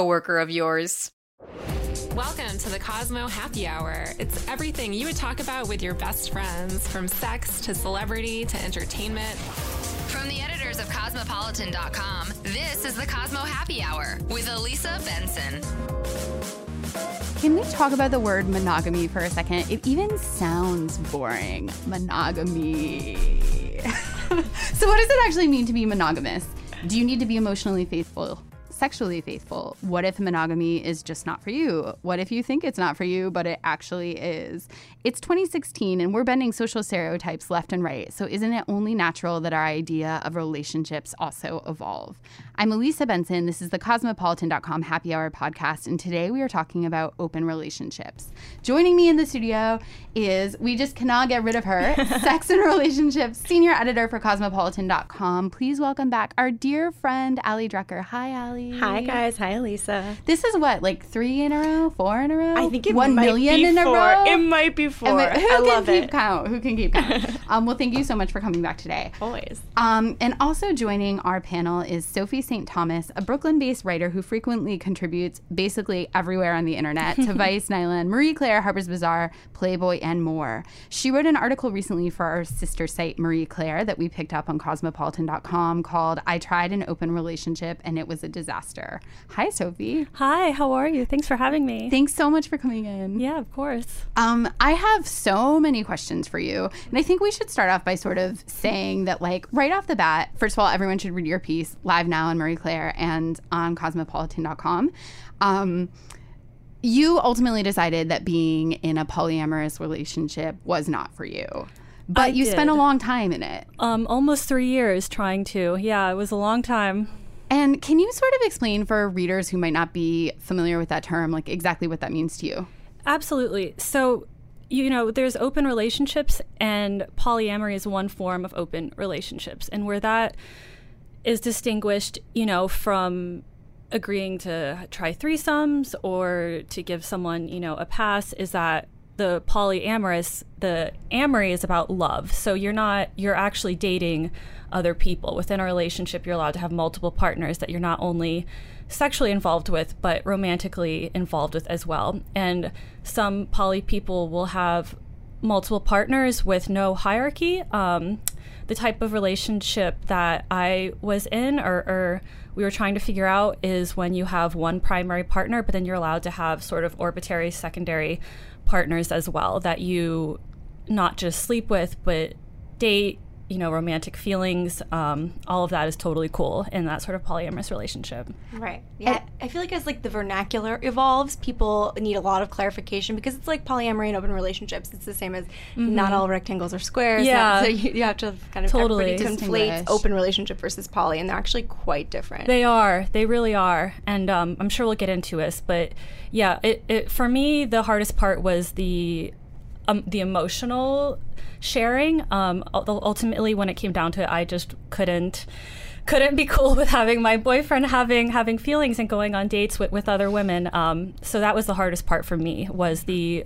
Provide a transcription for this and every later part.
coworker of yours. Welcome to the Cosmo Happy Hour. It's everything you would talk about with your best friends, from sex to celebrity to entertainment. From the editors of Cosmopolitan.com, this is the Cosmo Happy Hour with Elisa Benson. Can we talk about the word monogamy for a second? It even sounds boring. Monogamy. so, what does it actually mean to be monogamous? Do you need to be emotionally faithful? Sexually faithful? What if monogamy is just not for you? What if you think it's not for you, but it actually is? It's 2016 and we're bending social stereotypes left and right. So isn't it only natural that our idea of relationships also evolve? I'm Elisa Benson. This is the Cosmopolitan.com Happy Hour podcast. And today we are talking about open relationships. Joining me in the studio is, we just cannot get rid of her, sex and relationships senior editor for Cosmopolitan.com. Please welcome back our dear friend, Ali Drucker. Hi, Ali. Hi guys. Hi Elisa. This is what, like three in a row, four in a row. I think it one million in a row. It might be four. I mean, who I can keep it. count? Who can keep count? um, well, thank you so much for coming back today. Always. Um, and also joining our panel is Sophie Saint Thomas, a Brooklyn-based writer who frequently contributes basically everywhere on the internet to Vice, Nylon, Marie Claire, Harper's Bazaar, Playboy, and more. She wrote an article recently for our sister site Marie Claire that we picked up on Cosmopolitan.com called "I Tried an Open Relationship and It Was a Disaster." Hi, Sophie. Hi. How are you? Thanks for having me. Thanks so much for coming in. yeah, of course. Um, I have so many questions for you. And I think we should start off by sort of saying that, like, right off the bat, first of all, everyone should read your piece live now on Marie Claire and on cosmopolitan.com. Um, you ultimately decided that being in a polyamorous relationship was not for you. But I you spent a long time in it. Um, almost three years trying to. Yeah, it was a long time. And can you sort of explain for readers who might not be familiar with that term, like exactly what that means to you? Absolutely. So, you know, there's open relationships, and polyamory is one form of open relationships. And where that is distinguished, you know, from agreeing to try threesomes or to give someone, you know, a pass is that the polyamorous, the amory is about love. So you're not, you're actually dating other people. Within a relationship, you're allowed to have multiple partners that you're not only sexually involved with, but romantically involved with as well. And some poly people will have multiple partners with no hierarchy. Um, the type of relationship that I was in or, or we were trying to figure out is when you have one primary partner, but then you're allowed to have sort of orbitary secondary partners as well that you not just sleep with, but date, you know, romantic feelings. Um, all of that is totally cool in that sort of polyamorous relationship. Right. Yeah. I feel like as like the vernacular evolves, people need a lot of clarification because it's like polyamory and open relationships. It's the same as not all rectangles are squares. Mm-hmm. Yeah. Not- so you, you have to kind of Totally. everybody Distinguish. open relationship versus poly, and they're actually quite different. They are. They really are. And um, I'm sure we'll get into this. But yeah, it, it, for me, the hardest part was the um, the emotional sharing. Um, ultimately, when it came down to it, I just couldn't couldn't be cool with having my boyfriend having having feelings and going on dates with, with other women. Um, so that was the hardest part for me was the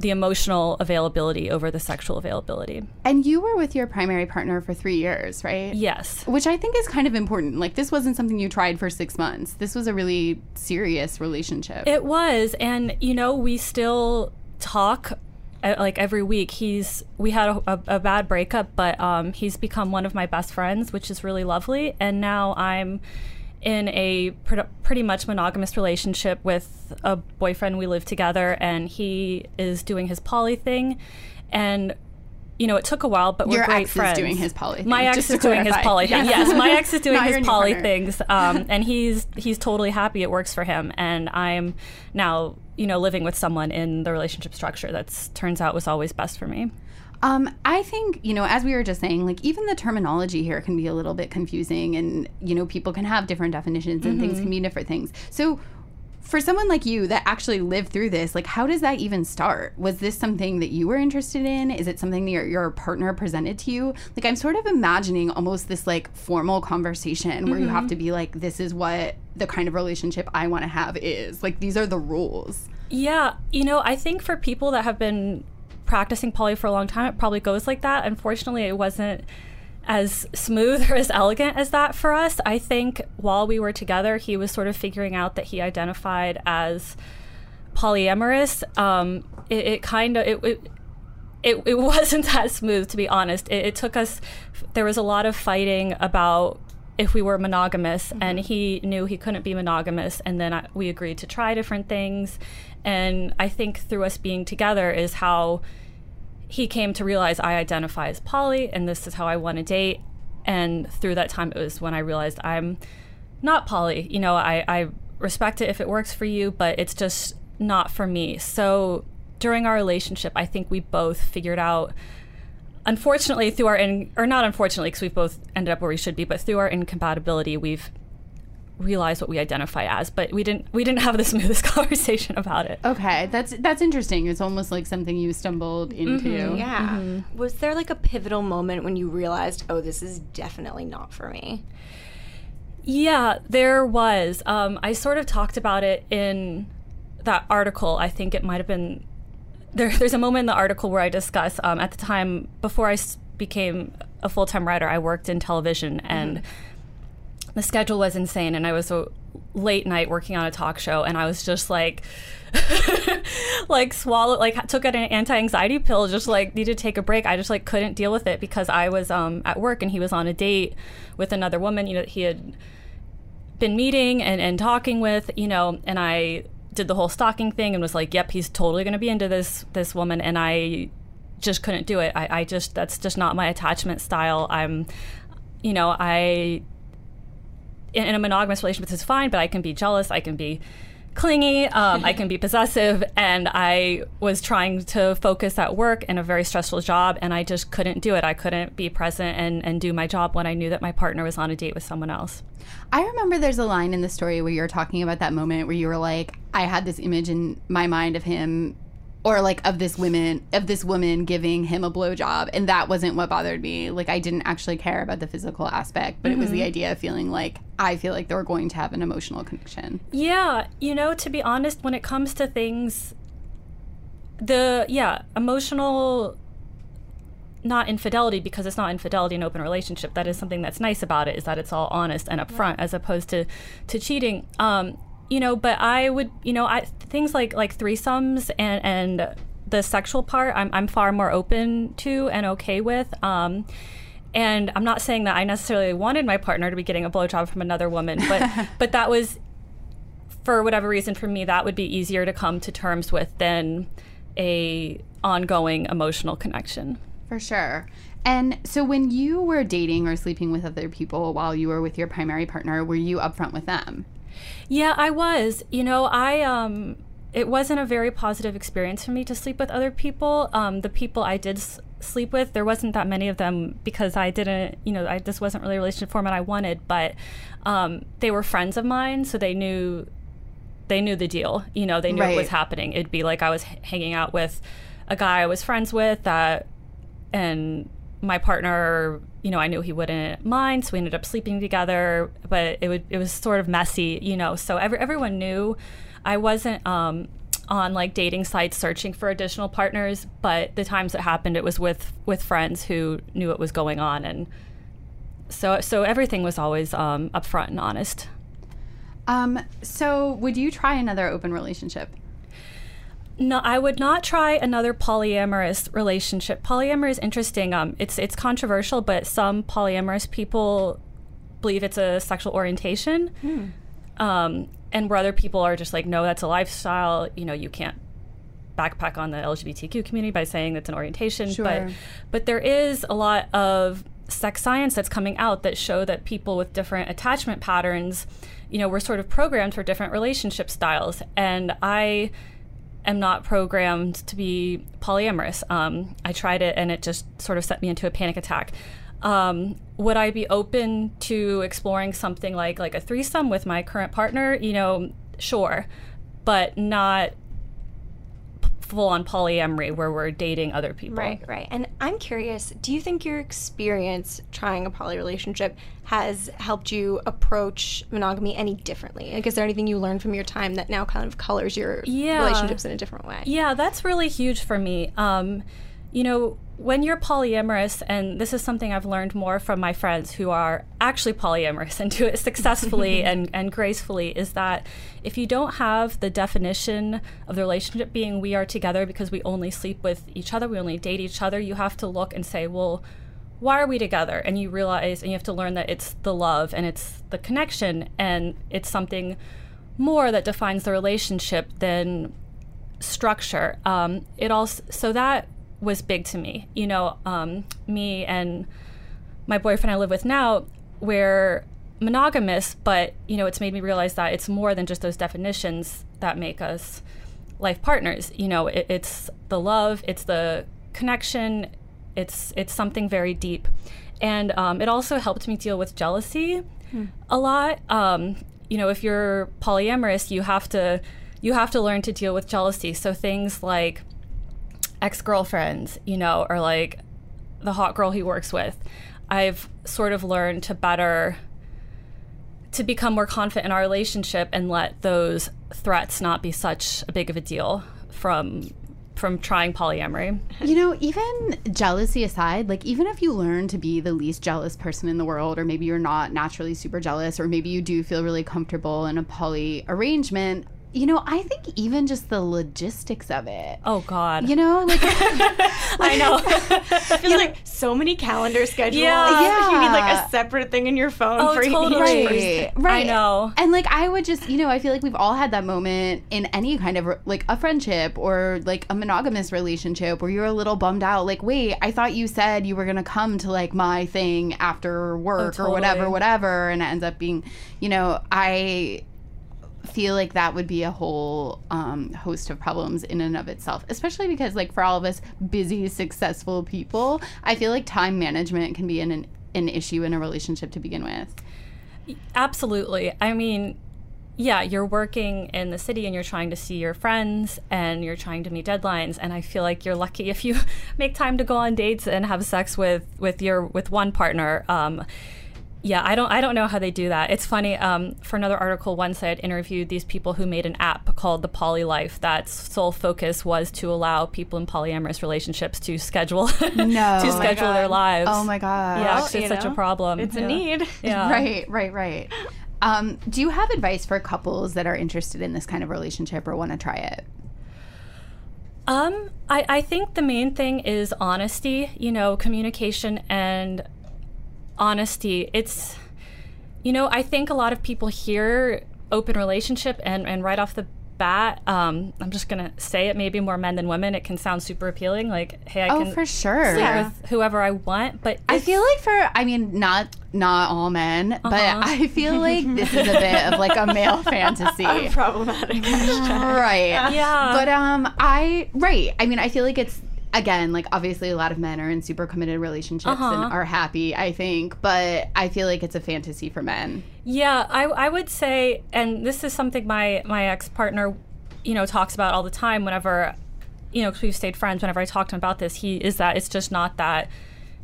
the emotional availability over the sexual availability. And you were with your primary partner for three years, right? Yes. Which I think is kind of important. Like, this wasn't something you tried for six months. This was a really serious relationship. It was, and you know, we still talk like every week. He's we had a, a, a bad breakup, but um, he's become one of my best friends, which is really lovely. And now I'm in a pr- pretty much monogamous relationship with a boyfriend. We live together, and he is doing his poly thing, and. You know, it took a while, but we're Your great ex is doing his poly thing, My ex is doing his poly thing. Yes. Yes, my ex is doing his poly partner. things, um, and he's he's totally happy. It works for him, and I'm now you know living with someone in the relationship structure that's turns out was always best for me. Um, I think, you know, as we were just saying, like even the terminology here can be a little bit confusing and, you know, people can have different definitions and things can mean different things. So for someone like you that actually lived through this, like how does that even start? Was this something that you were interested in? Is it something that your, your partner presented to you? Like I'm sort of imagining almost this like formal conversation where you have mm-hmm. to be like, this is what the kind of relationship I want to have is. Like these are the rules. Yeah, you know, I think for people that have been practicing poly for a long time, it probably goes like that. Unfortunately, it wasn't as smooth or as elegant as that for us. I think while we were together, he was sort of figuring out that he identified as polyamorous. Um, it, it kind of it, it it, it wasn't that smooth to be honest. It, it took us. There was a lot of fighting about if we were monogamous, and he knew he couldn't be monogamous, and then I, we agreed to try different things. And I think through us being together is how he came to realize I identify as poly and this is how I want to date. And through that time, it was when I realized I'm not poly. You know, I, I respect it if it works for you, but it's just not for me. So during our relationship, I think we both figured out, unfortunately, through our, in, or not unfortunately, because we've both ended up where we should be, but through our incompatibility, we've realized what we identify as. But we didn't, we didn't have the smoothest conversation about it. Okay, that's that's interesting. It's almost like something you stumbled into. Yeah. Was there like a pivotal moment when you realized, oh, this is definitely not for me? Yeah, there was. Um, I sort of talked about it in that article. I think it might have been there. There's a moment in the article where I discuss. Um, at the time, before I s- became a full time writer, I worked in television, and the schedule was insane. And I was a late night working on a talk show, and I was just like. like swallowed like took out an anti-anxiety pill just like needed to take a break i just like couldn't deal with it because i was um at work and he was on a date with another woman you know he had been meeting and, and talking with, you know, and I did the whole stalking thing and was like, yep, he's totally going to be into this this woman, and I just couldn't do it. I, I just that's just not my attachment style. I'm, you know, I in, in a monogamous relationship this is fine, but I can be jealous. I can be clingy. Um, I can be possessive, and I was trying to focus at work in a very stressful job, and I just couldn't do it. I couldn't be present and and do my job when I knew that my partner was on a date with someone else. I remember there's a line in the story where you're talking about that moment where you were like, I had this image in my mind of him or like of this woman of this woman giving him a blowjob and that wasn't what bothered me. Like I didn't actually care about the physical aspect, but it was the idea of feeling like I feel like they were going to have an emotional connection. Yeah, you know, to be honest, when it comes to things, the yeah, emotional, not infidelity because it's not infidelity in open relationship. That is something that's nice about it is that it's all honest and upfront as opposed to to cheating. Um, you know, but I would, you know, I things like like threesomes and and the sexual part, I'm I'm far more open to and okay with. Um, and I'm not saying that I necessarily wanted my partner to be getting a blowjob from another woman, but but that was for whatever reason for me that would be easier to come to terms with than a ongoing emotional connection. For sure. And so when you were dating or sleeping with other people while you were with your primary partner, were you upfront with them? Yeah, I was. You know, I um it wasn't a very positive experience for me to sleep with other people. Um the people I did s- sleep with, there wasn't that many of them because I didn't, you know, I this wasn't really a relationship format I wanted, but um they were friends of mine, so they knew they knew the deal. You know, they knew Right. what was happening. It'd be like I was h- hanging out with a guy I was friends with that and my partner, you know, I knew he wouldn't mind, so we ended up sleeping together. But it would it was sort of messy, you know. So every, everyone knew I wasn't um, on like dating sites searching for additional partners. But the times it happened, it was with with friends who knew what was going on, and so so everything was always um, upfront and honest. Um, so would you try another open relationship? No, I would not try another polyamorous relationship. Polyamory is interesting. Um, it's it's controversial, but some polyamorous people believe it's a sexual orientation, um, and where other people are just like, no, that's a lifestyle. You know, you can't backpack on the LGBTQ community by saying that's an orientation. Sure. But but there is a lot of sex science that's coming out that show that people with different attachment patterns, you know, we're sort of programmed for different relationship styles. And I am not programmed to be polyamorous. Um, I tried it and it just sort of set me into a panic attack. Um, would I be open to exploring something like like a threesome with my current partner? You know, sure, but not full on polyamory where we're dating other people. Right, right. And I'm curious, do you think your experience trying a poly relationship has helped you approach monogamy any differently? Like, is there anything you learned from your time that now kind of colors your Yeah. relationships in a different way? Yeah, that's really huge for me. Um, you know, when you're polyamorous, and this is something I've learned more from my friends who are actually polyamorous and do it successfully and, and gracefully, is that if you don't have the definition of the relationship being we are together because we only sleep with each other, we only date each other, you have to look and say, well, why are we together? And you realize, and you have to learn that it's the love and it's the connection and it's something more that defines the relationship than structure. Um, it also so that was big to me. You know, um, me and my boyfriend I live with now, we're monogamous, but you know, it's made me realize that it's more than just those definitions that make us life partners. You know, it, it's the love, it's the connection, it's it's something very deep, and um, it also helped me deal with jealousy a lot. Um, you know, if you're polyamorous, you have to you have to learn to deal with jealousy. So things like ex girlfriends, you know, or like the hot girl he works with. I've sort of learned to better to become more confident in our relationship and let those threats not be such a big of a deal from from trying polyamory. You know, even jealousy aside, like even if you learn to be the least jealous person in the world, or maybe you're not naturally super jealous, or maybe you do feel really comfortable in a poly arrangement, you know, I think even just the logistics of it. Oh God. You know, like I know. I feel like so many calendar schedules. Yeah. yeah. You need like a separate thing in your phone Oh, for each totally. person. right, right. I know. And like I would just, you know, I feel like we've all had that moment in any kind of like a friendship or like a monogamous relationship where you're a little bummed out. Like, wait, I thought you said you were gonna come to like my thing after work oh, or whatever, whatever, and it ends up being, you know, I feel like that would be a whole um, host of problems in and of itself especially because like for all of us busy successful people i feel like time management can be an, an, issue in a relationship to begin with Absolutely. I mean, yeah, you're working in the city and you're trying to see your friends and you're trying to meet deadlines and I feel like you're lucky if you make time to go on dates and have sex with with your with one partner. Um, yeah, I don't I don't know how they do that. It's funny. Um, for another article, once I had interviewed these people who made an app called the Poly Life. That's sole focus was to allow people in polyamorous relationships to schedule No. to Oh schedule their lives. oh my god Yeah, Well, it's such a problem. It's a need. Yeah. Right, right, right. Um, do you have advice for couples that are interested in this kind of relationship or want to try it? Um, I, I think the main thing is honesty, you know, communication and honesty. It's, you know, I think a lot of people hear open relationship and, and right off the bat, um, I'm just going to say it, maybe more men than women. It can sound super appealing. Like, hey, I Oh, can for sure. sleep Yeah. with whoever I want. But I feel like for I mean not not all men, but Uh-huh. I feel like this is a bit of like a male fantasy. Problematic. right. Yeah. But um I right. I mean I feel like it's again like obviously a lot of men are in super committed relationships Uh-huh. and are happy, I think, but I feel like it's a fantasy for men. Yeah, I, I would say, and this is something my my ex partner, you know, talks about all the time. Whenever, you know, 'cause we've stayed friends. Whenever I talk to him about this, he is that it's just not that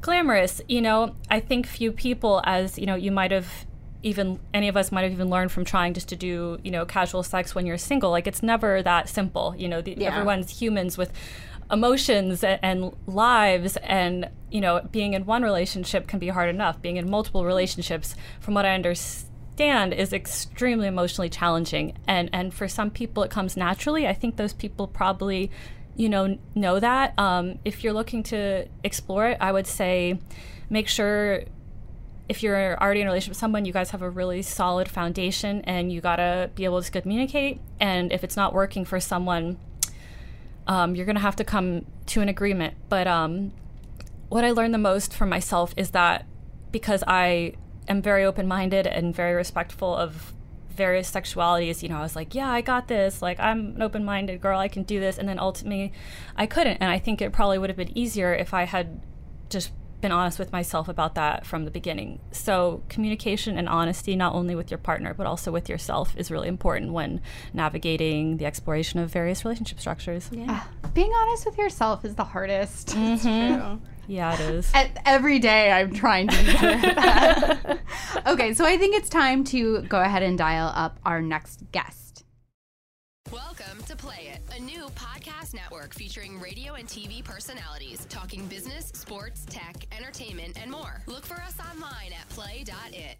glamorous. You know, I think few people, as you know, you might have even any of us might have even learned from trying just to do you know casual sex when you're single. Like it's never that simple. You know, the, Yeah. everyone's humans with emotions and, lives and you know being in one relationship can be hard enough. Being in multiple relationships from what i understand is extremely emotionally challenging. And and for some people it comes naturally. I think those people probably you know know that. Um, if you're looking to explore it i would say make sure if you're already in a relationship with someone, you guys have a really solid foundation and you gotta be able to communicate. And if it's not working for someone, um, you're gonna have to come to an agreement. But um, what I learned the most from myself is that because I am very open minded and very respectful of various sexualities, you know, I was like, yeah, I got this. Like, I'm an open minded girl, I can do this. And then ultimately, I couldn't. And I think it probably would have been easier if I had just been honest with myself about that from the beginning. So, communication and honesty, not only with your partner, but also with yourself, is really important when navigating the exploration of various relationship structures. Yeah. Uh, being honest with yourself is the hardest. Mm-hmm. Yeah, it is. every day I'm trying to be better at that. okay, so I think it's time to go ahead and dial up our next guest. Welcome to Play It, a new podcast network featuring radio and TV personalities talking business, sports, tech, entertainment, and more. Look for us online at play.it.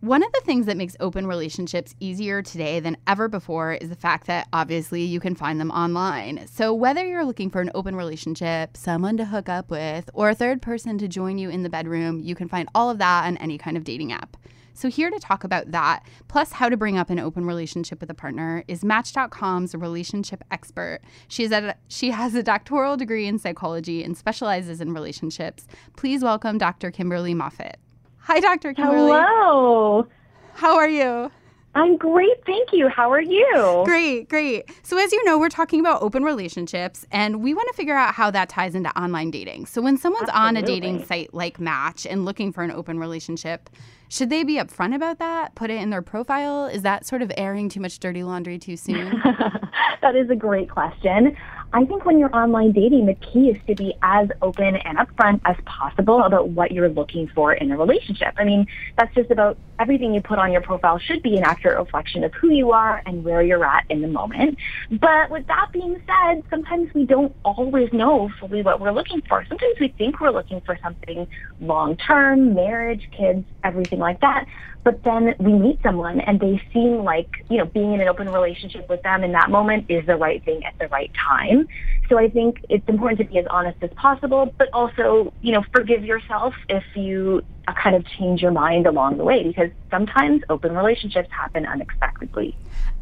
One of the things that makes open relationships easier today than ever before is the fact that obviously you can find them online. So, whether you're looking for an open relationship, someone to hook up with, or a third person to join you in the bedroom, you can find all of that on any kind of dating app. So, here to talk about that, plus how to bring up an open relationship with a partner, is Match.com's relationship expert. She, is a, she has a doctoral degree in psychology and specializes in relationships. Please welcome Dr. Kimberly Moffit. Hi, Dr. Kimberly. Hello. How are you? I'm great, thank you. How are you? Great, great. So, as you know, we're talking about open relationships, and we want to figure out how that ties into online dating. So, when someone's Absolutely. on a dating site like Match and looking for an open relationship, should they be upfront about that? Put it in their profile? Is that sort of airing too much dirty laundry too soon? that is a great question. I think when you're online dating, the key is to be as open and upfront as possible about what you're looking for in a relationship. I mean, that's just about everything you put on your profile should be an accurate reflection of who you are and where you're at in the moment. But with that being said, sometimes we don't always know fully what we're looking for. Sometimes we think we're looking for something long term, marriage, kids, everything like that. But then we meet someone and they seem like, you know, being in an open relationship with them in that moment is the right thing at the right time. So I think it's important to be as honest as possible, but also, you know, forgive yourself if you uh, kind of change your mind along the way because sometimes open relationships happen unexpectedly.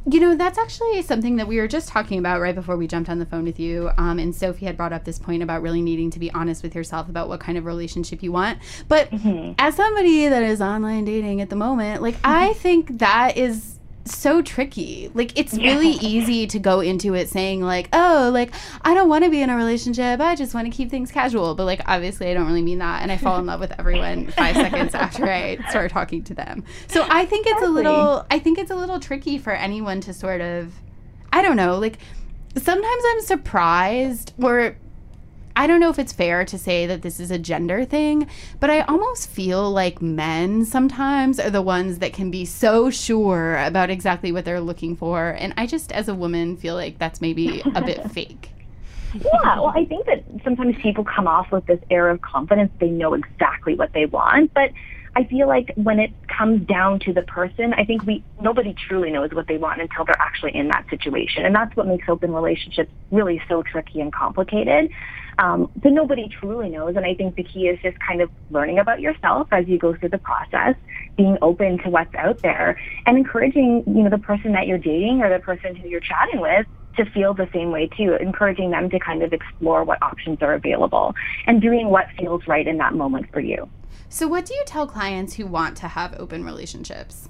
You know, that's actually something that we were just talking about right before we jumped on the phone with you. Um, and Sophie had brought up this point about really needing to be honest with yourself about what kind of relationship you want. But mm-hmm. as somebody that is online dating at the moment, like, mm-hmm. I think that is so tricky. Like it's really easy to go into it saying like, "Oh, like I don't want to be in a relationship. I just want to keep things casual." But like obviously I don't really mean that and I fall in love with everyone 5 seconds after I start talking to them. So I think it's a little I think it's a little tricky for anyone to sort of I don't know, like sometimes I'm surprised or I don't know if it's fair to say that this is a gender thing, but I almost feel like men sometimes are the ones that can be so sure about exactly what they're looking for. And I just, as a woman, feel like that's maybe a bit fake. Yeah, well, I think that sometimes people come off with this air of confidence. They know exactly what they want, but I feel like when it comes down to the person, I think we nobody truly knows what they want until they're actually in that situation, and that's what makes open relationships really so tricky and complicated. Um, so nobody truly knows, and I think the key is just kind of learning about yourself as you go through the process, being open to what's out there, and encouraging you know the person that you're dating or the person who you're chatting with to feel the same way too, encouraging them to kind of explore what options are available and doing what feels right in that moment for you. So, what do you tell clients who want to have open relationships?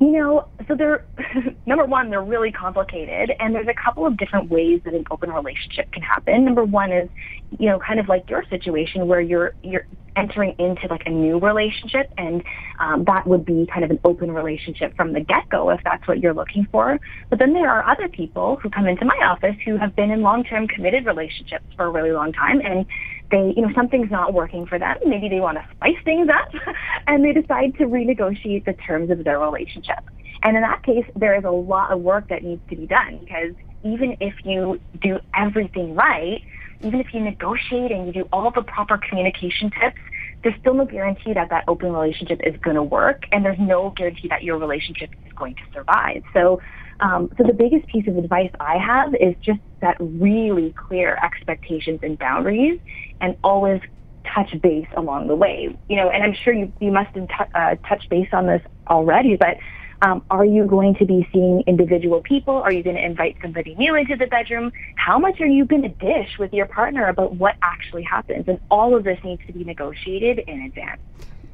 You know, so they're number one, they're really complicated, and there's a couple of different ways that an open relationship can happen. Number one is, you know, kind of like your situation where you're you're entering into like a new relationship, and um, that would be kind of an open relationship from the get go if that's what you're looking for. But then there are other people who come into my office who have been in long term committed relationships for a really long time, and they, you know, something's not working for them. Maybe they want to spice things up and they decide to renegotiate the terms of their relationship. And in that case, there is a lot of work that needs to be done because even if you do everything right, even if you negotiate and you do all the proper communication tips, there's still no guarantee that that open relationship is going to work, and there's no guarantee that your relationship is going to survive. So um, so the biggest piece of advice I have is just set really clear expectations and boundaries, and always touch base along the way. You know, and I'm sure you you must have t- uh, touched base on this already, but um, are you going to be seeing individual people? Are you going to invite somebody new into the bedroom? How much are you going to dish with your partner about what actually happens? And all of this needs to be negotiated in advance.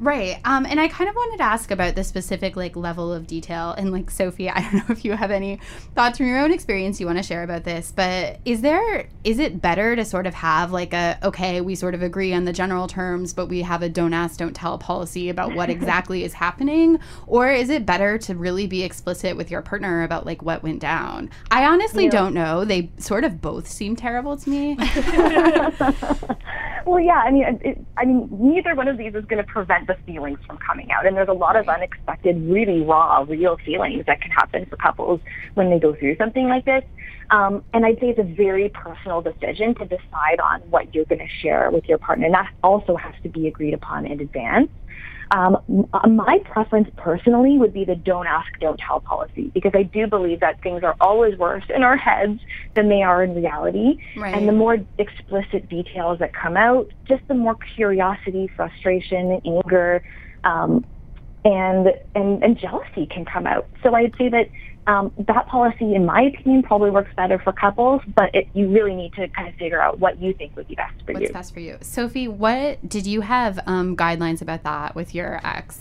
Right. Um, and I kind of wanted to ask about the specific like level of detail. And like Sophie, I don't know if you have any thoughts from your own experience you want to share about this, but is there is it better to sort of have like a okay, we sort of agree on the general terms, but we have a don't ask, don't tell policy about what exactly is happening? Or is it better to really be explicit with your partner about like what went down? I honestly don't know. They sort of both seem terrible to me. well, yeah, I mean, it, I mean, neither one of these is going to prevent the feelings from coming out, and there's a lot of unexpected, really raw, real feelings that can happen for couples when they go through something like this. Um, and I'd say it's a very personal decision to decide on what you're going to share with your partner, and that also has to be agreed upon in advance. Um, my preference personally would be the don't ask, don't tell policy because I do believe that things are always worse in our heads than they are in reality. Right. And the more explicit details that come out, just the more curiosity, frustration, anger, um, and, and and jealousy can come out. So I'd say that um, that policy, in my opinion, probably works better for couples, but it, you really need to kind of figure out what you think would be best for What's you. What's best for you? Sophie, what did you have um, guidelines about that with your ex?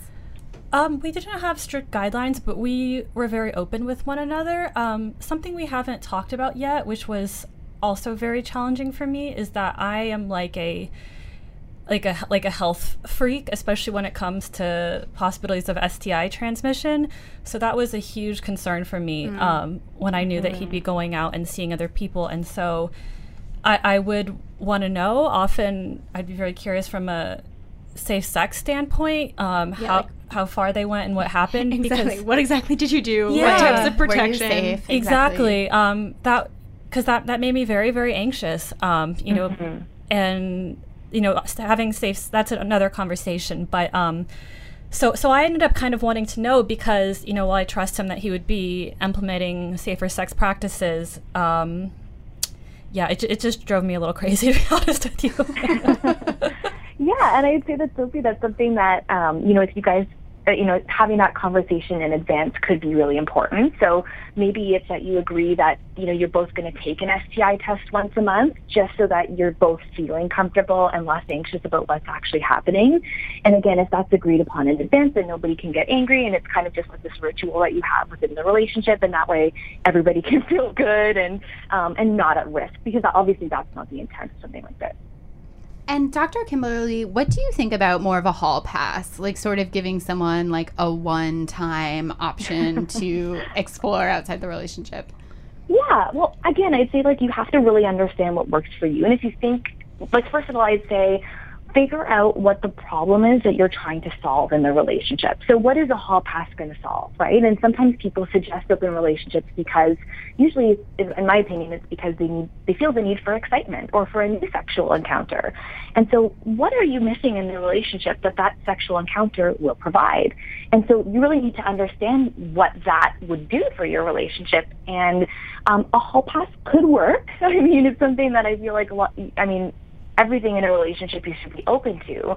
Um, we didn't have strict guidelines, but we were very open with one another. Um, something we haven't talked about yet, which was also very challenging for me, is that I am like a like a like a health freak, especially when it comes to possibilities of STI transmission. So that was a huge concern for me um, when I knew that he'd be going out and seeing other people, and so I, I would want to know. Often, I'd be very curious from a safe sex standpoint, um, how like- how far they went and what happened. Exactly. Because What exactly did you do? Yeah. What types of Were you protection? safe? exactly um, that because that that made me very very anxious. Um, you know, and you know having safe that's another conversation, but. Um, so, so I ended up kind of wanting to know because you know while I trust him that he would be implementing safer sex practices, um, yeah, it, it just drove me a little crazy to be honest with you. Yeah, and I'd say that Sophie, that's something that um, you know, if you guys, you know, having that conversation in advance could be really important. So maybe it's that you agree that you know you're both going to take an STI test once a month, just so that you're both feeling comfortable and less anxious about what's actually happening. And again, if that's agreed upon in advance, then nobody can get angry, and it's kind of just like this ritual that you have within the relationship, and that way everybody can feel good and um, and not at risk, because obviously that's not the intent of something like this. And Dr. Kimberly, what do you think about more of a hall pass, like sort of giving someone like a one-time option to explore outside the relationship? Yeah, well, again, I'd say like you have to really understand what works for you. And if you think, like, first of all, I'd say figure out what the problem is that you're trying to solve in the relationship. So what is a hall pass going to solve, right? And sometimes people suggest open relationships because usually, in my opinion, it's because they need, they feel the need for excitement or for a new sexual encounter. And so what are you missing in the relationship that that sexual encounter will provide? And so you really need to understand what that would do for your relationship. And um, a hall pass could work. I mean, it's something that I feel like a lot, I mean, everything in a relationship you should be open to.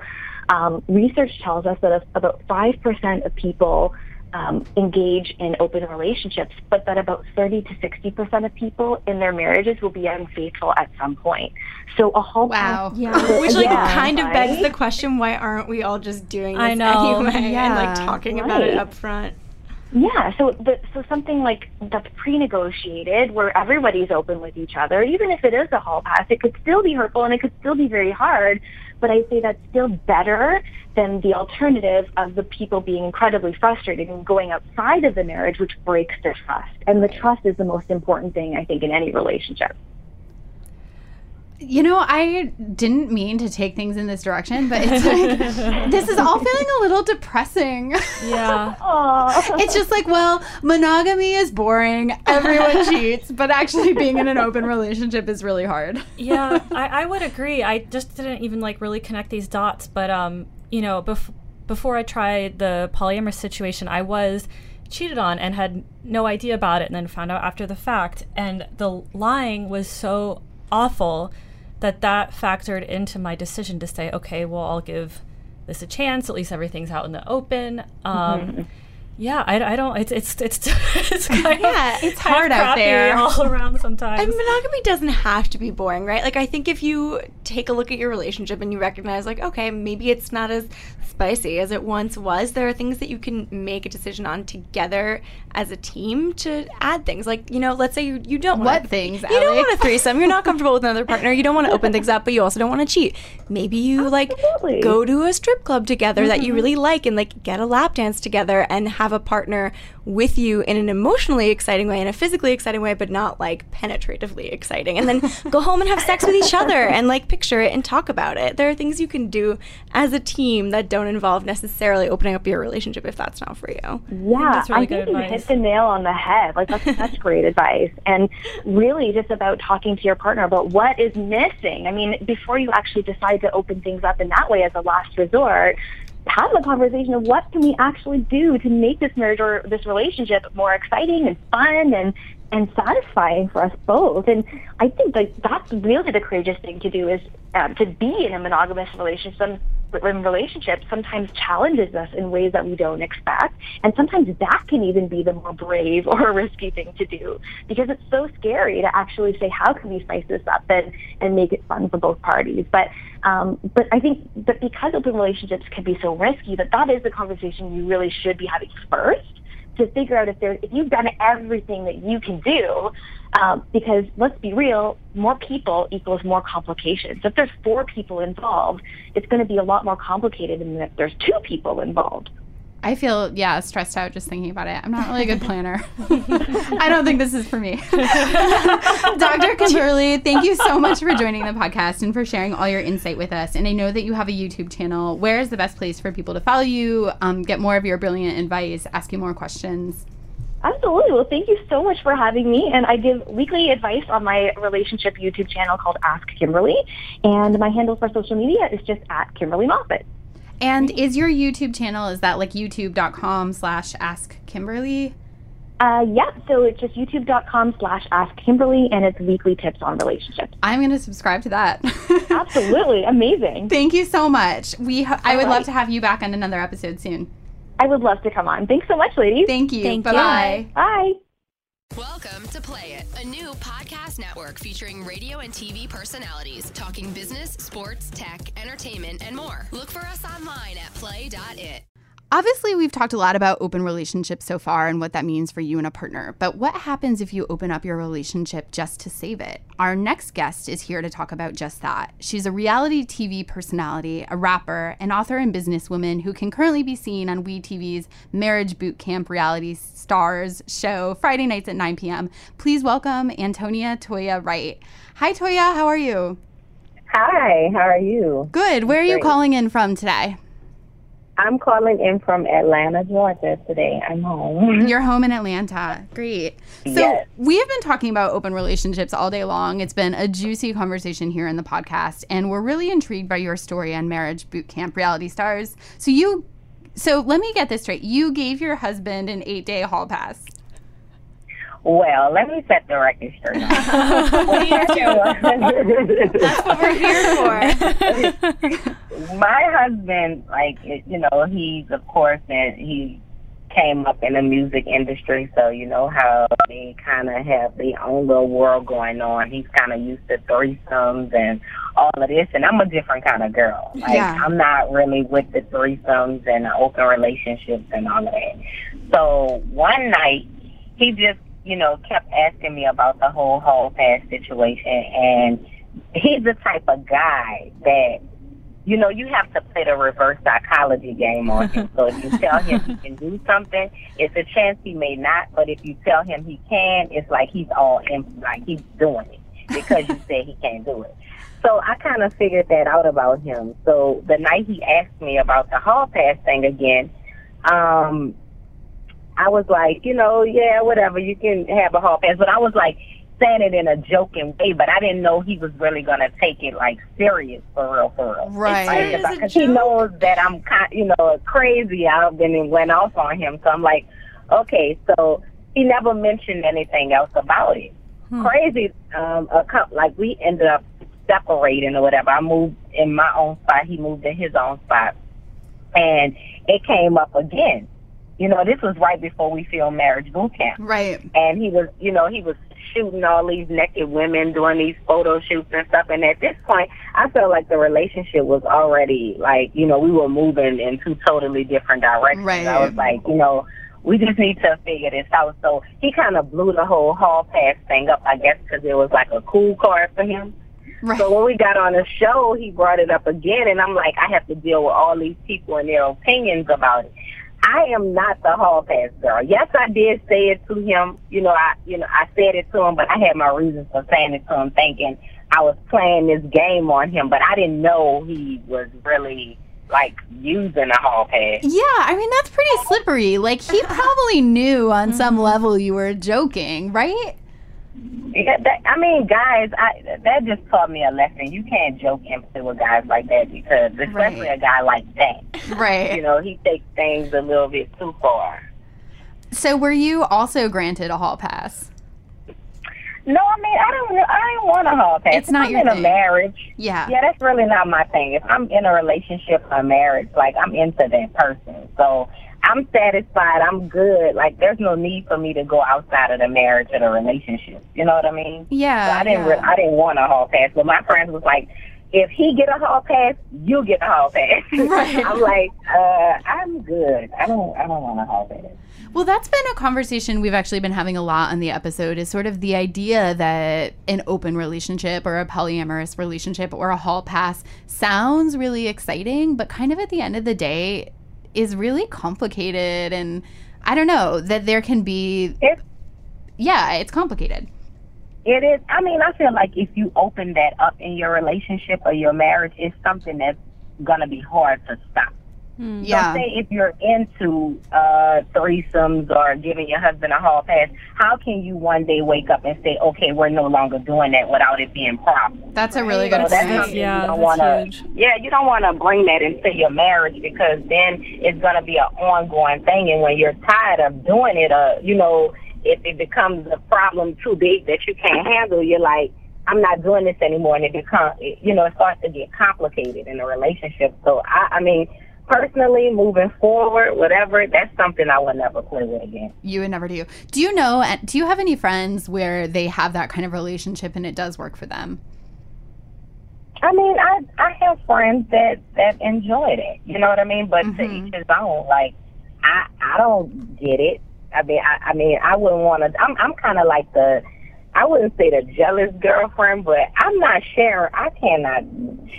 Um, research tells us that about 5% of people um, engage in open relationships, but that about 30 to 60% of people in their marriages will be unfaithful at some point. So a whole Wow. Yeah, which like Yeah, kind of begs the question: Why aren't we all just doing this I know. anyway and like talking about it Right. up front? Yeah, so the, so something like that's pre-negotiated, where everybody's open with each other, even if it is a hall pass, it could still be hurtful and it could still be very hard. But I say that's still better than the alternative of the people being incredibly frustrated and going outside of the marriage, which breaks their trust. And the trust is the most important thing, I think, in any relationship. You know, I didn't mean to take things in this direction, but it's like this is all feeling a little depressing. yeah. It's just like, well, monogamy is boring. Everyone cheats, but actually being in an open relationship is really hard. yeah, I, I would agree. I just didn't even like really connect these dots. But um, you know, bef- before I tried the polyamorous situation, I was cheated on and had no idea about it, and then found out after the fact. And the lying was so awful that that factored into my decision to say, okay, well, I'll give this a chance. At least everything's out in the open. Um, yeah, I, I don't. It's it's it's it's kind Yeah, of it's hard out there. all around sometimes. And monogamy doesn't have to be boring, right? Like, I think if you take a look at your relationship and you recognize, like, okay, maybe it's not as spicy as it once was, there are things that you can make a decision on together as a team to add things. Like, you know, let's say you, you don't want What things, You don't Ali? want a threesome. You're not comfortable with another partner. You don't want to open things up, but you also don't want to cheat. Maybe you, like, go to a strip club together that you mm-hmm. really like and, like, get a lap dance together and have a partner with you in an emotionally exciting way and a physically exciting way, but not like penetratively exciting. And then go home and have sex with each other and like picture it and talk about it. There are things you can do as a team that don't involve necessarily opening up your relationship if that's not for you. Yeah, that's really I good think you hit the nail on the head. Like that's such great advice, and really just about talking to your partner about what is missing. I mean, before you actually decide to open things up in that way as a last resort, have a conversation of what can we actually do to make this marriage or this relationship more exciting and fun and and satisfying for us both. And I think that that's really the courageous thing to do is um, to be in a monogamous relationship. In relationship sometimes challenges us in ways that we don't expect, and sometimes that can even be the more brave or risky thing to do because it's so scary to actually say, "How can we spice this up and and make it fun for both parties?" But um, but I think that because open relationships can be so risky, that that is the conversation you really should be having first to figure out if there if you've done everything that you can do. Um, because let's be real, more people equals more complications. If there's four people involved, it's going to be a lot more complicated than if there's two people involved. I feel yeah stressed out just thinking about it. I'm not really a good planner. I don't think this is for me. Dr. Kimberly, thank you so much for joining the podcast and for sharing all your insight with us. And I know that you have a YouTube channel. Where is the best place for people to follow you, um, get more of your brilliant advice, ask you more questions? Absolutely. Well, thank you so much for having me. And I give weekly advice on my relationship YouTube channel called Ask Kimberly. And my handle for social media is just at Kimberly Moffit. And is your YouTube channel is that like youtube.com slash ask Kimberly? Uh, yeah, so it's just youtube.com slash ask Kimberly, and it's weekly tips on relationships. I'm going to subscribe to that. Absolutely. Amazing. Thank you so much. We ho- I would All love to have you back on another episode soon. I would love to come on. Thanks so much, ladies. Thank you. Thank you. Bye-bye. Bye. Play It, a new podcast network featuring radio and TV personalities talking business, sports, tech, entertainment, and more. Look for us online at play.it. Obviously, we've talked a lot about open relationships so far and what that means for you and a partner. But what happens if you open up your relationship just to save it? Our next guest is here to talk about just that. She's a reality TV personality, a rapper, an author and businesswoman who can currently be seen on WeTV's Marriage Boot Camp Reality Stars show Friday nights at 9 p.m. Please welcome Antonia Toya Wright. Hi, Toya. How are you? Hi, how are you? Good. Where are you calling in from today? I'm calling in from Atlanta, Georgia today. I'm home. You're home in Atlanta. Great. So Yes. we have been talking about open relationships all day long. It's been a juicy conversation here in the podcast, and we're really intrigued by your story on marriage boot camp reality stars. So you so let me get this straight. You gave your husband an eight day hall pass. Well, let me set the record straight. That's what we're here for. My husband, like you know, he's of course, and he came up in the music industry, so you know how they kind of have their own little world going on. He's kind of used to threesomes and all of this, and I'm a different kind of girl. Like Yeah. I'm not really with the threesomes and the open relationships and all of that. So one night, he just you know kept asking me about the whole hall pass situation, and he's the type of guy that you know, you have to play the reverse psychology game on him. so if you tell him he can do something, it's a chance he may not. But if you tell him he can, it's like he's all in, like he's doing it because you say he can't do it. So I kind of figured that out about him. So the night he asked me about the hall pass thing again, um, I was like, you know, yeah, whatever, you can have a hall pass. But I was like saying it in a joking way, but I didn't know he was really gonna take it like serious for real, for real. Right. It is a Because he knows that I'm kind, you know, crazy. I've been and went off on him, so I'm like, okay. So he never mentioned anything else about it. Crazy. Um, a couple, like we ended up separating or whatever. I moved in my own spot. He moved in his own spot, and it came up again. You know, this was right before we filmed Marriage Boot Camp. Right. And he was, you know, he was shooting all these naked women doing these photo shoots and stuff. And at this point, I felt like the relationship was already like, you know, we were moving in two totally different directions. Right. I was like, you know, we just need to figure this out. So he kind of blew the whole hall pass thing up, I guess, because it was like a cool card for him. Right. So when we got on the show, he brought it up again, and I'm like, I have to deal with all these people and their opinions about it. I am not the hall pass girl. Yes, I did say it to him. You know, I you know I said it to him, but I had my reasons for saying it to him, thinking I was playing this game on him. But I didn't know he was really like using a hall pass. Yeah, I mean that's pretty slippery. Like he probably knew on some mm-hmm. level you were joking, right? Yeah, that, I mean, guys, I, that just taught me a lesson. You can't joke empathy with guys like that because, especially Right. a guy like that, Right. you know, he takes things a little bit too far. So were you also granted a hall pass? No, I mean, I don't, I don't want a hall pass. It's not If I'm your in thing. a marriage. Yeah. Yeah, that's really not my thing. If I'm in a relationship or a marriage, like I'm into that person, so I'm satisfied. I'm good. Like there's no need for me to go outside of the marriage or the relationship. You know what I mean? Yeah. So I didn't. yeah. Re- I didn't want a hall pass, but my friends was like, "If he get a hall pass, you get a hall pass." Right. I'm like, uh, I'm good. I don't. I don't want a hall pass. Well, that's been a conversation we've actually been having a lot on the episode is sort of the idea that an open relationship or a polyamorous relationship or a hall pass sounds really exciting, but kind of at the end of the day is really complicated and I don't know that there can be It's yeah, it's complicated. It is. I mean, I feel like if you open that up in your relationship or your marriage, it's something that's gonna be hard to stop. Yeah. So say if you're into uh, threesomes or giving your husband a hall pass, how can you one day wake up and say, okay, we're no longer doing that without it being proper? That's a really So good that's point. Yeah, you don't wanna, huge. Yeah, you don't want to bring that into your marriage because then it's going to be an ongoing thing. And when you're tired of doing it, uh, you know, if it becomes a problem too big that you can't handle, you're like, I'm not doing this anymore, and it becomes, you know, it starts to get complicated in a relationship. So I, I mean, personally, moving forward, whatever, that's something I would never play with again. You would never do. Do you know do you have any friends where they have that kind of relationship and it does work for them? I mean, I I have friends that that enjoyed it. You know what I mean? But to Mhm. each his own. Like, I I don't get it. I mean, I, I mean, I wouldn't want to. I'm I'm kind of like the. I wouldn't say the jealous girlfriend, but I'm not sharing. I cannot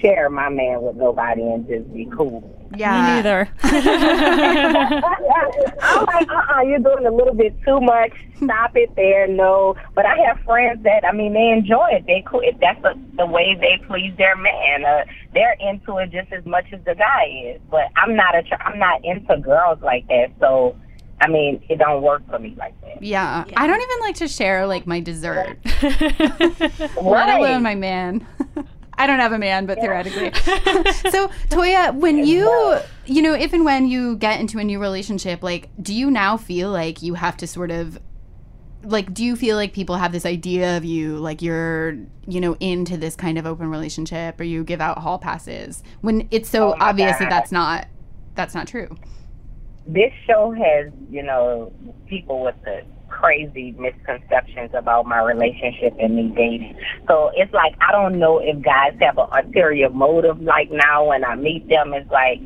share my man with nobody and just be cool. Yeah. Me neither. I'm like, uh-uh, you're doing a little bit too much. Stop it there. No. But I have friends that, I mean, they enjoy it. They cool. If that's the, the way they please their man, uh, they're into it just as much as the guy is. But I'm not a, tr- I'm not into girls like that. So, I mean, it don't work for me like that. Yeah. I don't even like to share like my dessert. Let Right. alone my man. I don't have a man, but theoretically. so, Toya, when you, you know, if and when you get into a new relationship, like, do you now feel like you have to sort of, like, do you feel like people have this idea of you, like you're, you know, into this kind of open relationship, or you give out hall passes when it's so Oh obvious that God. that's not, that's not true. this show has, you know, people with the crazy misconceptions about my relationship and me dating. So it's like I don't know if guys have an ulterior motive. Like now when I meet them, it's like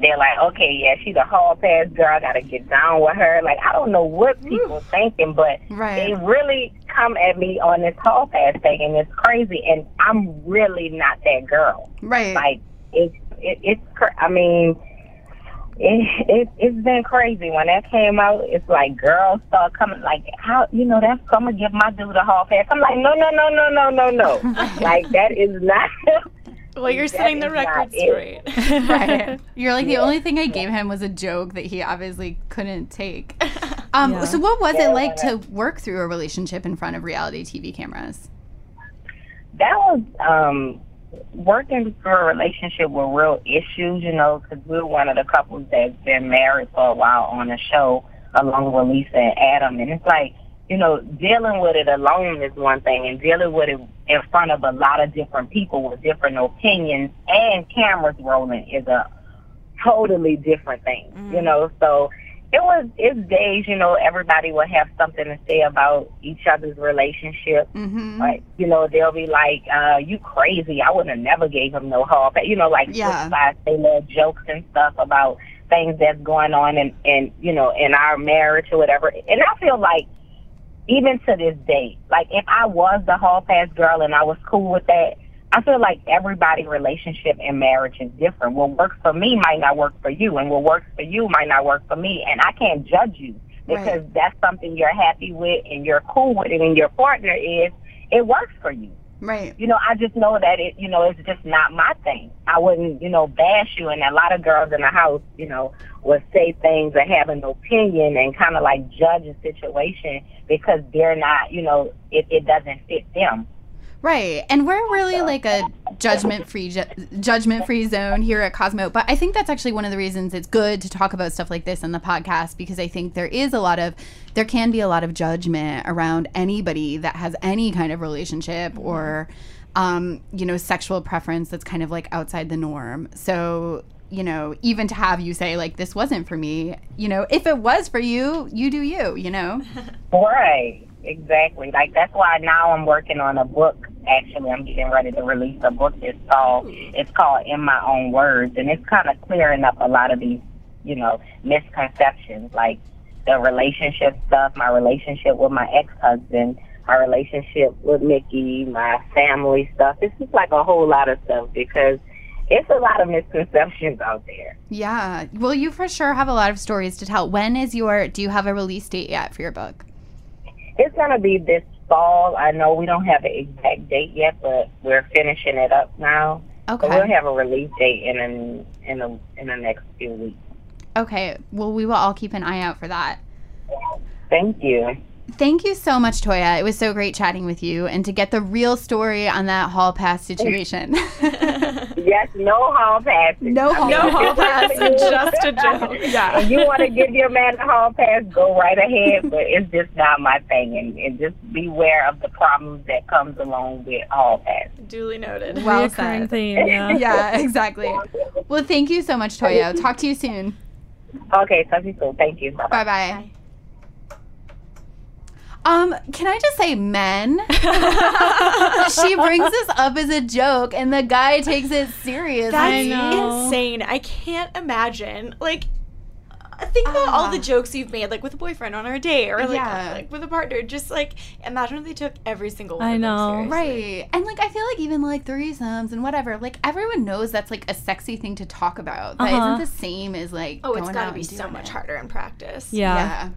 they're like, okay, yeah, she's a hall pass girl. I gotta get down with her. Like I don't know what people thinking, but Right. they really come at me on this hall pass thing, and it's crazy. And I'm really not that girl Right. like it's it, it's cr- I mean it, it it's been crazy when that came out. It's like girls start coming like how you know that's I'm gonna give my dude a hall pass. I'm like no no no no no no no like that is not. Well, you're That setting the record not it. straight. right. You're like the only thing I gave him was a joke that he obviously couldn't take. Um, Yeah. So, what was Yeah, it like yeah. to work through a relationship in front of reality TV cameras? that was um working through a relationship with real issues, you know, because we're one of the couples that's been married for a while on the show, along with Lisa and Adam, and it's like, you know, dealing with it alone is one thing, and dealing with it in front of a lot of different people with different opinions and cameras rolling is a totally different thing, you mm. know. So it was it's days, you know, everybody will have something to say about each other's relationship. Mm-hmm. Like, you know, they'll be like, uh, you crazy. I would have never gave him no hall pass. You know, like Yeah. say little jokes and stuff about things that's going on in, in you know, in our marriage or whatever. And I feel like even to this day, like if I was the hall pass girl and I was cool with that, I feel like everybody's relationship and marriage is different. What works for me might not work for you, and what works for you might not work for me. And I can't judge you because Right. that's something you're happy with and you're cool with it, and your partner is. It works for you. Right. You know, I just know that it, you know, it's just not my thing. I wouldn't, you know, bash you. And a lot of girls in the house, you know, would say things or have an opinion and kind of like judge a situation because they're not, you know, it, it doesn't fit them. Right. And we're really like a judgment free ju- judgment free zone here at Cosmo, but I think that's actually one of the reasons it's good to talk about stuff like this in the podcast because I think there is a lot of there can be a lot of judgment around anybody that has any kind of relationship or um, you know, sexual preference that's kind of like outside the norm. So, you know, even to have you say like this wasn't for me, you know, if it was for you, you do you, you know. Right. Exactly. Like that's why now I'm working on a book. Actually, I'm getting ready to release a book. It's called hmm. it's called In My Own Words, and it's kind of clearing up a lot of these, you know, misconceptions, like the relationship stuff, my relationship with my ex-husband, my relationship with Mickey, my family stuff. It's just like a whole lot of stuff because it's a lot of misconceptions out there. Yeah. Well, you for sure have a lot of stories to tell. When is your do you have a release date yet for your book? It's gonna be this fall. I know we don't have an exact date yet, but we're finishing it up now. Okay. So we'll have a release date in an, in in the next few weeks. Okay. Well, we will all keep an eye out for that. Thank you. Thank you so much, Toya. It was so great chatting with you and to get the real story on that hall pass situation. Yes, no hall pass. No hall No hall pass, just a joke. Yeah. If you want to give your man a hall pass, go right ahead. But it's just not my thing, and, and just beware of the problems that comes along with hall pass. Duly noted. well said. theme, yeah. Yeah, exactly. Well, thank you so much, Toya. Talk to you soon. Okay, talk to you soon. Thank you. Bye Bye bye. Um, can I just say men? she brings this up as a joke and the guy takes it seriously. That's know. insane. I can't imagine. Like, uh, think about all the jokes you've made, like with a boyfriend on our date, or like, Yeah. like with a partner. Just like imagine if they took every single one. I of them know. seriously. Right. And like I feel like even like threesomes and whatever, like everyone knows that's like a sexy thing to talk about. That Uh-huh. not the same as like Oh, it's got out to be so much it. harder in practice. Yeah. Yeah.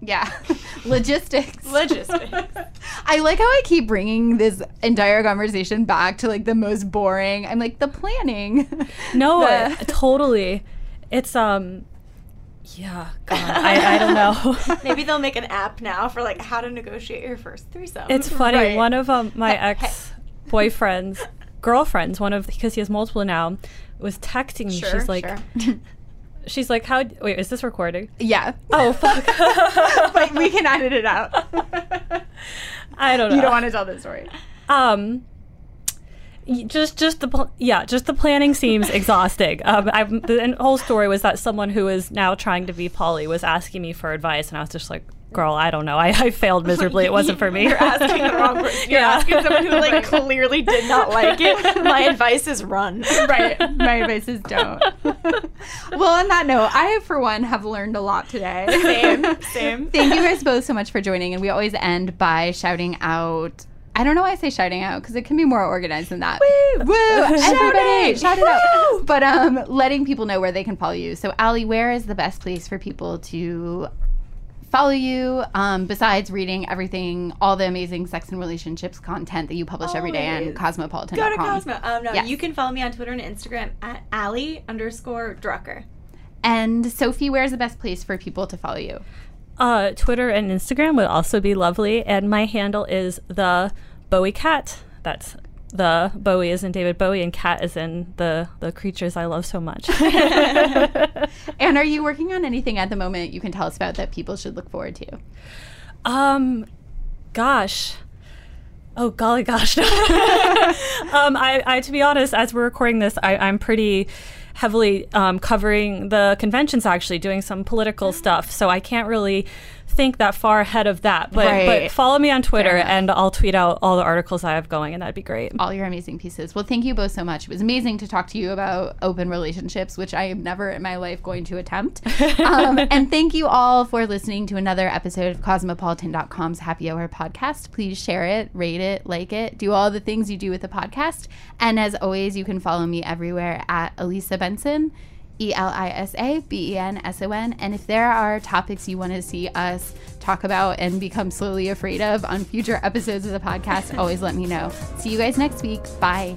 Yeah. Logistics. Logistics. I like how I keep bringing this entire conversation back to like the most boring. I'm like the planning. No, The- totally. It's um yeah, God. I, I don't know. Maybe they'll make an app now for like how to negotiate your first threesome. It's funny. Right. One of um, my ex boyfriends, girlfriends, one of because he has multiple now, was texting me. Sure, she's like, sure. She's like, how? Wait, is this recording? yeah. Oh fuck! but we can edit it out. I don't know. you don't want to tell this story. um just just the pl- yeah just the planning seems exhausting um I, the whole story was that someone who is now trying to be poly was asking me for advice and i was just like girl i don't know i, I failed miserably it wasn't for me You're asking the wrong person. You're Yeah. asking someone who like clearly did not like it. My advice is run. right. My advice is don't. well, on that note, I, for one, have learned a lot today. Same, same. Thank you guys both so much for joining. And we always end by shouting out. I don't know why I say shouting out because it can be more organized than that. Woo! Woo! Everybody, shout it out. But um, letting people know where they can follow you. So, Ali, where is the best place for people to follow you um, besides reading everything, all the amazing sex and relationships content that you publish every day on Always. cosmopolitan.com? Go to Cosmo. Um, no, Yes. you can follow me on Twitter and Instagram at Ali underscore Drucker. And Sophie, where's the best place for people to follow you? Uh twitter and instagram would also be lovely and my handle is the bowie cat that's the bowie is in david bowie and cat is in the the creatures i love so much And are you working on anything at the moment you can tell us about that people should look forward to? Um, gosh. Oh golly gosh. um, I, I to be honest, as we're recording this, I, I'm pretty heavily um, covering the conventions, actually doing some political stuff. So I can't really think that far ahead of that. But Right. but follow me on Twitter, and I'll tweet out all the articles I have going, and that'd be great. all your amazing pieces. Well, thank you both so much. It was amazing to talk to you about open relationships, which I am never in my life going to attempt. Um, and thank you all for listening to another episode of Cosmopolitan.com's Happy Hour podcast. Please share it, rate it, like it, do all the things you do with the podcast. And as always, you can follow me everywhere at Elisa Benson. E L I S A B E N S O N. And if there are topics you want to see us talk about and become slowly afraid of on future episodes of the podcast, always let me know. See you guys next week. Bye.